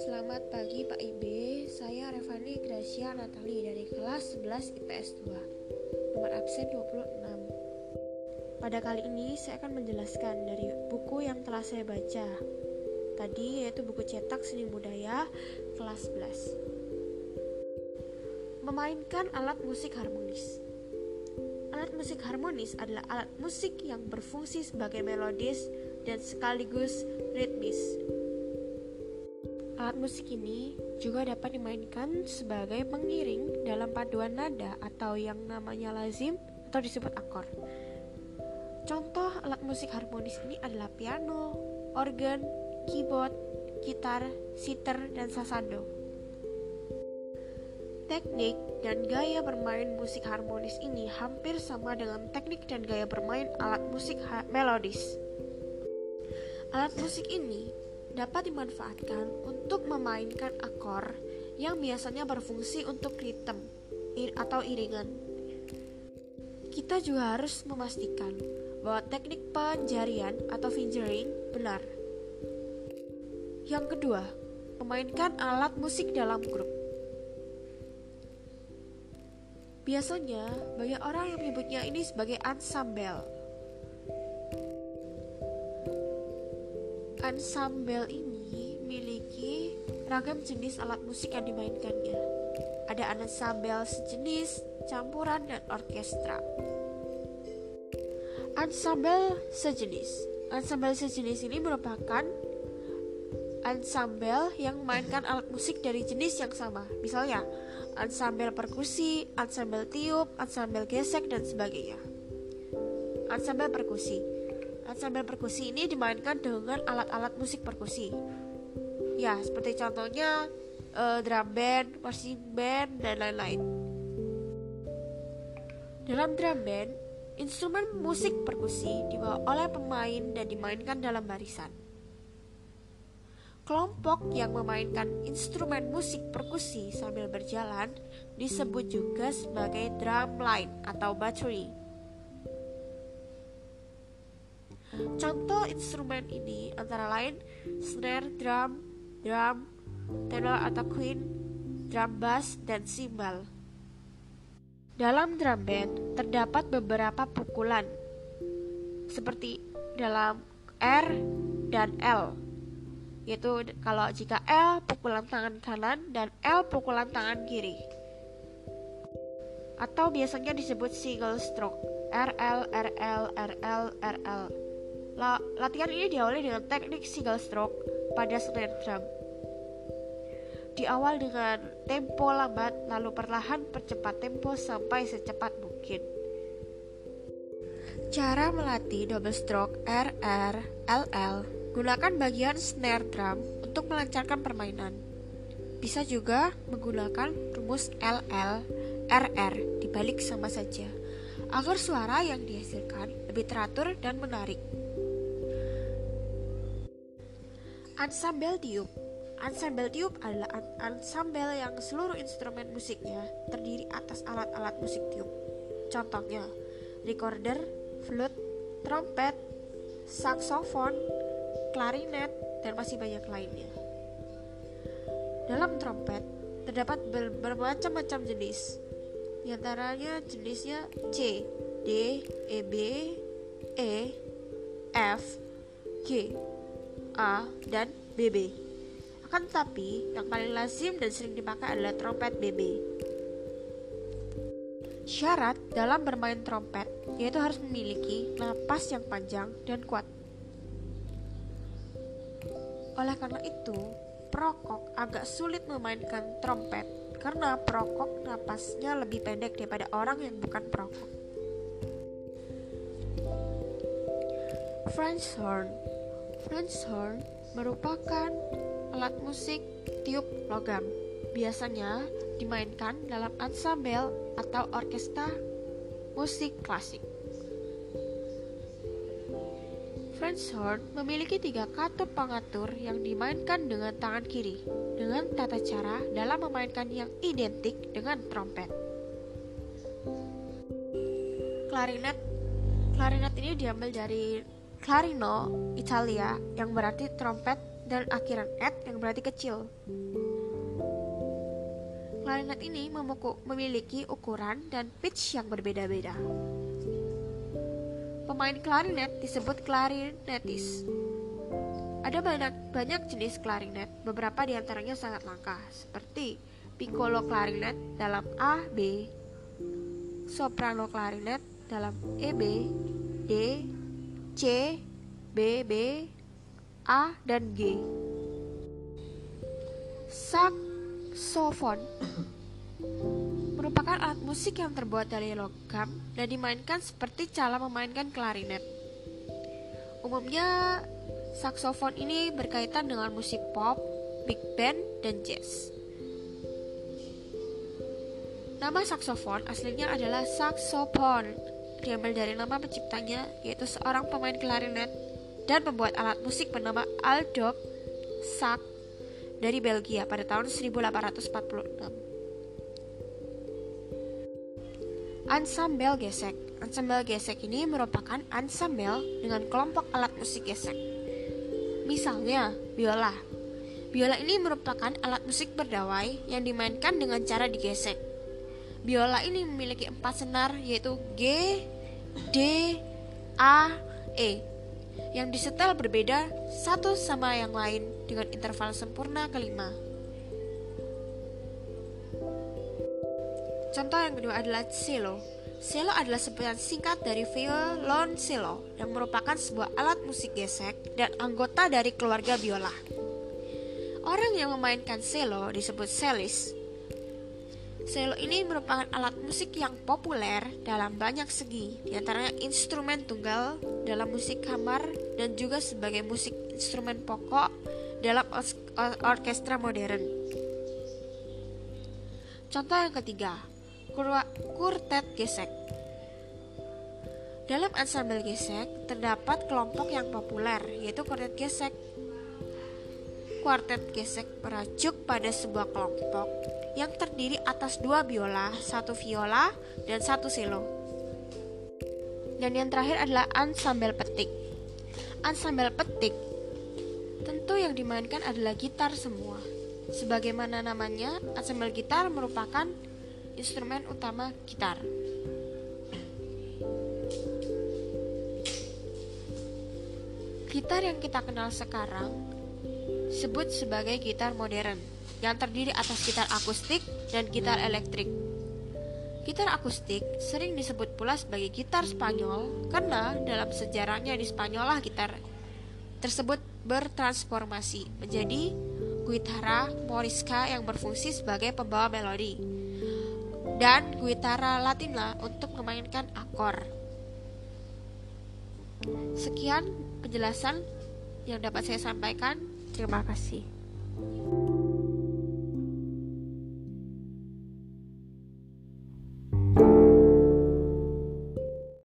Selamat pagi Pak Ibe, saya Revani Gracia Natali dari kelas 11 IPS 2 Nomor absen 26 Pada kali ini saya akan menjelaskan dari buku yang telah saya baca. Tadi yaitu buku cetak seni budaya kelas 11 Memainkan alat musik harmonis musik harmonis adalah alat musik yang berfungsi sebagai melodis dan sekaligus ritmis. Alat musik ini juga dapat dimainkan sebagai pengiring dalam paduan nada atau yang namanya lazim atau disebut akor. Contoh alat musik harmonis ini adalah piano, organ, keyboard, gitar, sitar, dan sasando. Teknik dan gaya bermain musik harmonis ini hampir sama dengan teknik dan gaya bermain alat musik melodis. Alat musik ini dapat dimanfaatkan untuk memainkan akor yang biasanya berfungsi untuk ritme atau iringan. Kita juga harus memastikan bahwa teknik penjarian atau fingering benar. Yang kedua, memainkan alat musik dalam grup. Biasanya, banyak orang yang menyebutnya ini sebagai ensemble Ensemble ini memiliki ragam jenis alat musik yang dimainkannya. Ada ensemble sejenis, campuran, dan orkestra. Ensemble sejenis. Ensemble sejenis ini merupakan ensemble yang memainkan alat musik dari jenis yang sama. Misalnya, ensemble perkusi, ensemble tiup, ensemble gesek, dan sebagainya. Ensemble perkusi Ensemble perkusi ini dimainkan dengan alat-alat musik perkusi. Ya, seperti contohnya uh, drum band, marching band, dan lain-lain. Dalam drum band, instrumen musik perkusi dibawa oleh pemain dan dimainkan dalam barisan. Kelompok yang memainkan instrumen musik perkusi sambil berjalan disebut juga sebagai drum line atau battery. Contoh instrumen ini antara lain snare drum, drum, tenor atau queen, drum bass, dan cymbal. Dalam drum band terdapat beberapa pukulan seperti dalam R dan L yaitu kalau jika L pukulan tangan kanan dan L pukulan tangan kiri atau biasanya disebut single stroke RL RL RL RL La latihan ini diawali dengan teknik single stroke pada snare drum. Di awal dengan tempo lambat, lalu perlahan percepat tempo sampai secepat mungkin. Cara melatih double stroke RR, LL Gunakan bagian snare drum untuk melancarkan permainan. Bisa juga menggunakan rumus LL, RR dibalik sama saja agar suara yang dihasilkan lebih teratur dan menarik. Ensemble tiup Ensemble tiup adalah ensemble yang seluruh instrumen musiknya terdiri atas alat-alat musik tiup. Contohnya, recorder, flute, trompet, saksofon, klarinet, dan masih banyak lainnya. Dalam trompet, terdapat ber bermacam-macam jenis. Di antaranya jenisnya C, D, E, B, E, F, G, A, dan BB. Akan tetapi, yang paling lazim dan sering dipakai adalah trompet BB. Syarat dalam bermain trompet yaitu harus memiliki napas yang panjang dan kuat. Oleh karena itu, perokok agak sulit memainkan trompet karena perokok napasnya lebih pendek daripada orang yang bukan perokok. French horn French horn merupakan alat musik tiup logam. Biasanya dimainkan dalam ensemble atau orkestra musik klasik. French horn memiliki tiga katup pengatur yang dimainkan dengan tangan kiri dengan tata cara dalam memainkan yang identik dengan trompet. Klarinet Klarinet ini diambil dari clarino Italia yang berarti trompet dan akhiran et yang berarti kecil. Klarinet ini memiliki ukuran dan pitch yang berbeda-beda. Pemain klarinet disebut klarinetis. Ada banyak, banyak jenis klarinet, beberapa di antaranya sangat langka, seperti piccolo klarinet dalam A, B, soprano klarinet dalam E, B, D, C, B, B, A, dan G. Saksofon merupakan alat musik yang terbuat dari logam dan dimainkan seperti cara memainkan klarinet. Umumnya, saksofon ini berkaitan dengan musik pop, big band, dan jazz. Nama saksofon aslinya adalah saxophone, diambil dari nama penciptanya, yaitu seorang pemain klarinet dan pembuat alat musik bernama Aldo Sack dari Belgia pada tahun 1846. Ansambel gesek. Ansambel gesek ini merupakan ansambel dengan kelompok alat musik gesek. Misalnya, biola. Biola ini merupakan alat musik berdawai yang dimainkan dengan cara digesek. Biola ini memiliki empat senar yaitu G, D, A, E yang disetel berbeda satu sama yang lain dengan interval sempurna kelima. Contoh yang kedua adalah cello. Cello adalah sebutan singkat dari violoncello yang merupakan sebuah alat musik gesek dan anggota dari keluarga biola. Orang yang memainkan cello disebut cellist. Cello ini merupakan alat musik yang populer dalam banyak segi, di antaranya instrumen tunggal dalam musik kamar dan juga sebagai musik instrumen pokok dalam orkestra modern. Contoh yang ketiga, Kurtet gesek. Dalam ansambel gesek terdapat kelompok yang populer yaitu kuartet gesek. Kuartet gesek merajuk pada sebuah kelompok yang terdiri atas dua biola, satu viola, dan satu cello. Dan yang terakhir adalah ansambel petik. Ansambel petik tentu yang dimainkan adalah gitar semua. Sebagaimana namanya, ansambel gitar merupakan instrumen utama gitar. Gitar yang kita kenal sekarang sebut sebagai gitar modern yang terdiri atas gitar akustik dan gitar elektrik. Gitar akustik sering disebut pula sebagai gitar Spanyol karena dalam sejarahnya di Spanyol lah gitar tersebut bertransformasi menjadi guitarra morisca yang berfungsi sebagai pembawa melodi dan guitarra latina untuk memainkan akor. Sekian penjelasan yang dapat saya sampaikan. Terima kasih.